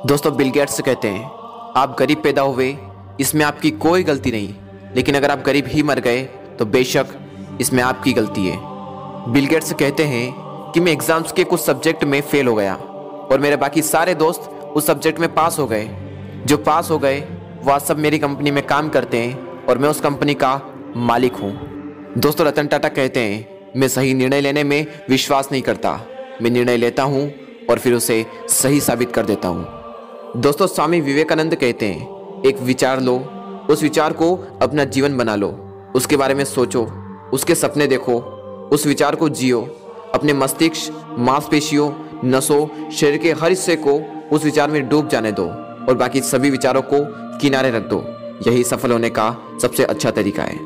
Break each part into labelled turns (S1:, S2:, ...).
S1: दोस्तों, Bill Gates कहते हैं, आप गरीब पैदा हुए, इसमें आपकी कोई गलती नहीं। लेकिन अगर आप गरीब ही मर गए तो बेशक इसमें आपकी गलती है। बिल गेट्स कहते हैं कि मैं एग्ज़ाम्स के कुछ सब्जेक्ट में फेल हो गया, और मेरे बाकी सारे दोस्त उस सब्जेक्ट में पास हो गए। जो पास हो गए, वो आज सब मेरी कंपनी में काम करते हैं, और मैं उस कंपनी का मालिक हूँ। दोस्तों, रतन टाटा कहते हैं, मैं सही निर्णय लेने में विश्वास नहीं करता। मैं निर्णय लेता हूँ, और फिर उसे सही साबित कर देता हूँ। दोस्तों, स्वामी विवेकानंद कहते हैं, एक विचार लो, उस विचार को अपना जीवन बना लो, उसके बारे में सोचो, उसके सपने देखो, उस विचार को जियो, अपने मस्तिष्क, मांसपेशियों, नसों, शरीर के हर हिस्से को उस विचार में डूब जाने दो और बाकी सभी विचारों को किनारे रख दो। यही सफल होने का सबसे अच्छा तरीका है।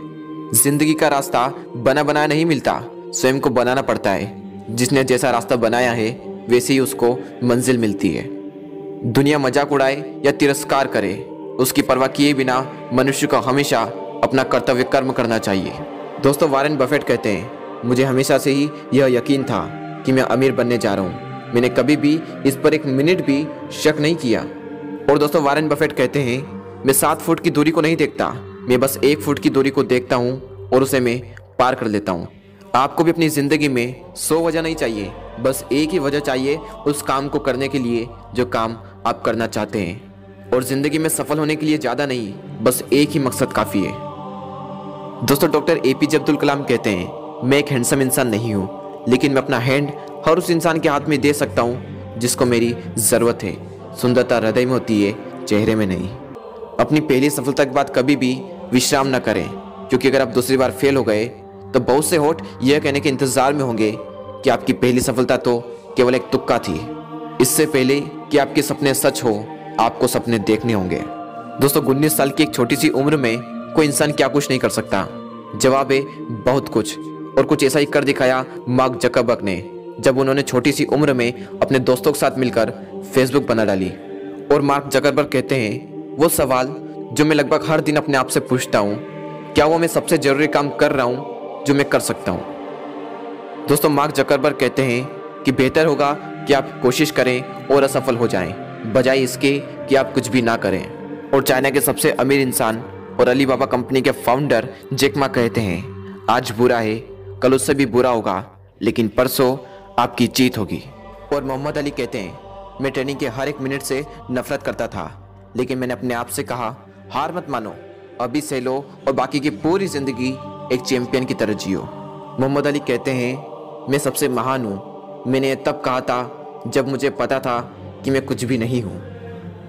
S1: ज़िंदगी का रास्ता बना बनाया नहीं मिलता, स्वयं को बनाना पड़ता है। जिसने जैसा रास्ता बनाया है, वैसे ही उसको मंजिल मिलती है। दुनिया मज़ाक उड़ाए या तिरस्कार करे, उसकी परवाह किए बिना मनुष्य को हमेशा अपना कर्तव्य कर्म करना चाहिए। दोस्तों, वारेन बफेट कहते हैं, मुझे हमेशा से ही यह यकीन था कि मैं अमीर बनने जा रहा हूँ। मैंने कभी भी इस पर एक मिनट भी शक नहीं किया। और दोस्तों, वारेन बफेट कहते हैं, मैं सात फुट की दूरी को नहीं देखता, मैं बस एक फुट की दूरी को देखता हूँ और उसे मैं पार कर लेता हूँ। आपको भी अपनी ज़िंदगी में सौ वजह नहीं चाहिए। बस एक ही वजह चाहिए उस काम को करने के लिए, जो काम आप करना चाहते हैं। और ज़िंदगी में सफल होने के लिए ज़्यादा नहीं, बस एक ही मकसद काफ़ी है। दोस्तों, doctor A P J Abdul Kalam कहते हैं, मैं एक हैंडसम इंसान नहीं हूँ, लेकिन मैं अपना हैंड हर उस इंसान के हाथ में दे सकता हूँ, जिसको मेरी ज़रूरत है। सुंदरता हृदय में होती है, चेहरे में नहीं। अपनी पहली सफलता के बाद कभी भी विश्राम न करें, क्योंकि अगर आप दूसरी बार फेल हो गए तो बहुत से होठ यह कहने के इंतज़ार में होंगे कि आपकी पहली सफलता तो केवल एक तुक्का थी। इससे पहले कि आपके सपने सच हो, आपको सपने देखने होंगे। दोस्तों, उन्नीस साल की एक छोटी सी उम्र में कोई इंसान क्या कुछ नहीं कर सकता। जवाब है बहुत कुछ। और कुछ ऐसा ही कर दिखाया मार्क जकबर्ग ने, जब उन्होंने छोटी सी उम्र में अपने दोस्तों के साथ मिलकर फेसबुक बना डाली। और मार्क जकरबर्ग कहते हैं, वो सवाल जो मैं लगभग हर दिन अपने आप से पूछता हूँ, क्या वो मैं सबसे ज़रूरी काम कर रहा हूँ जो मैं कर सकता हूँ? दोस्तों, मार्क जकरबर्ग कहते हैं कि बेहतर होगा कि आप कोशिश करें और असफल हो जाएँ, बजाय इसके कि आप कुछ भी ना करें। और चाइना के सबसे अमीर इंसान और अली बाबा कंपनी के फाउंडर जेकमा कहते हैं, आज बुरा है, कल उससे भी बुरा होगा, लेकिन परसों आपकी जीत होगी। और मोहम्मद अली कहते हैं, मैं ट्रेनिंग के हर एक मिनट से नफरत करता था, लेकिन मैंने अपने आप से कहा, हार मत मानो, अभी से लो और बाकी की पूरी ज़िंदगी एक चैंपियन की तरह जियो। मोहम्मद अली कहते हैं मैं सबसे महान हूँ। मैंने तब कहा था, जब मुझे पता था कि मैं कुछ भी नहीं हूँ।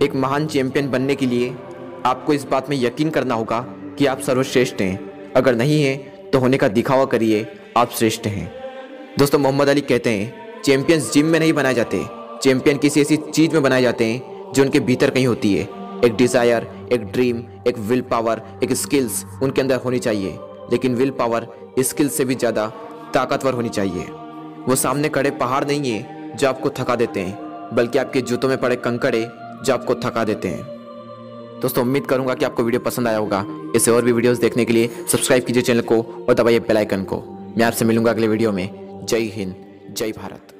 S1: एक महान चैंपियन बनने के लिए आपको इस बात में यकीन करना होगा कि आप सर्वश्रेष्ठ हैं। अगर नहीं हैं तो होने का दिखावा करिए, आप श्रेष्ठ हैं। दोस्तों, मोहम्मद अली कहते हैं, चैंपियंस जिम में नहीं बनाए जाते। चैंपियन किसी ऐसी चीज़ में बनाए जाते हैं, जो उनके भीतर कहीं होती है। एक डिज़ायर एक ड्रीम एक विल पावर एक स्किल्स उनके अंदर होनी चाहिए। लेकिन विल पावर स्किल्स से भी ज़्यादा ताकतवर होनी चाहिए। वो सामने खड़े पहाड़ नहीं है, जो आपको थका देते हैं, बल्कि आपके जूतों में पड़े कंकड़े, जो आपको थका देते हैं। दोस्तों, उम्मीद करूँगा कि आपको वीडियो पसंद आया होगा। इसे और भी वीडियोस देखने के लिए सब्सक्राइब कीजिए चैनल को और दबाइए बेल आइकन को। मैं आपसे मिलूँगा अगले वीडियो में। जय हिंद, जय भारत।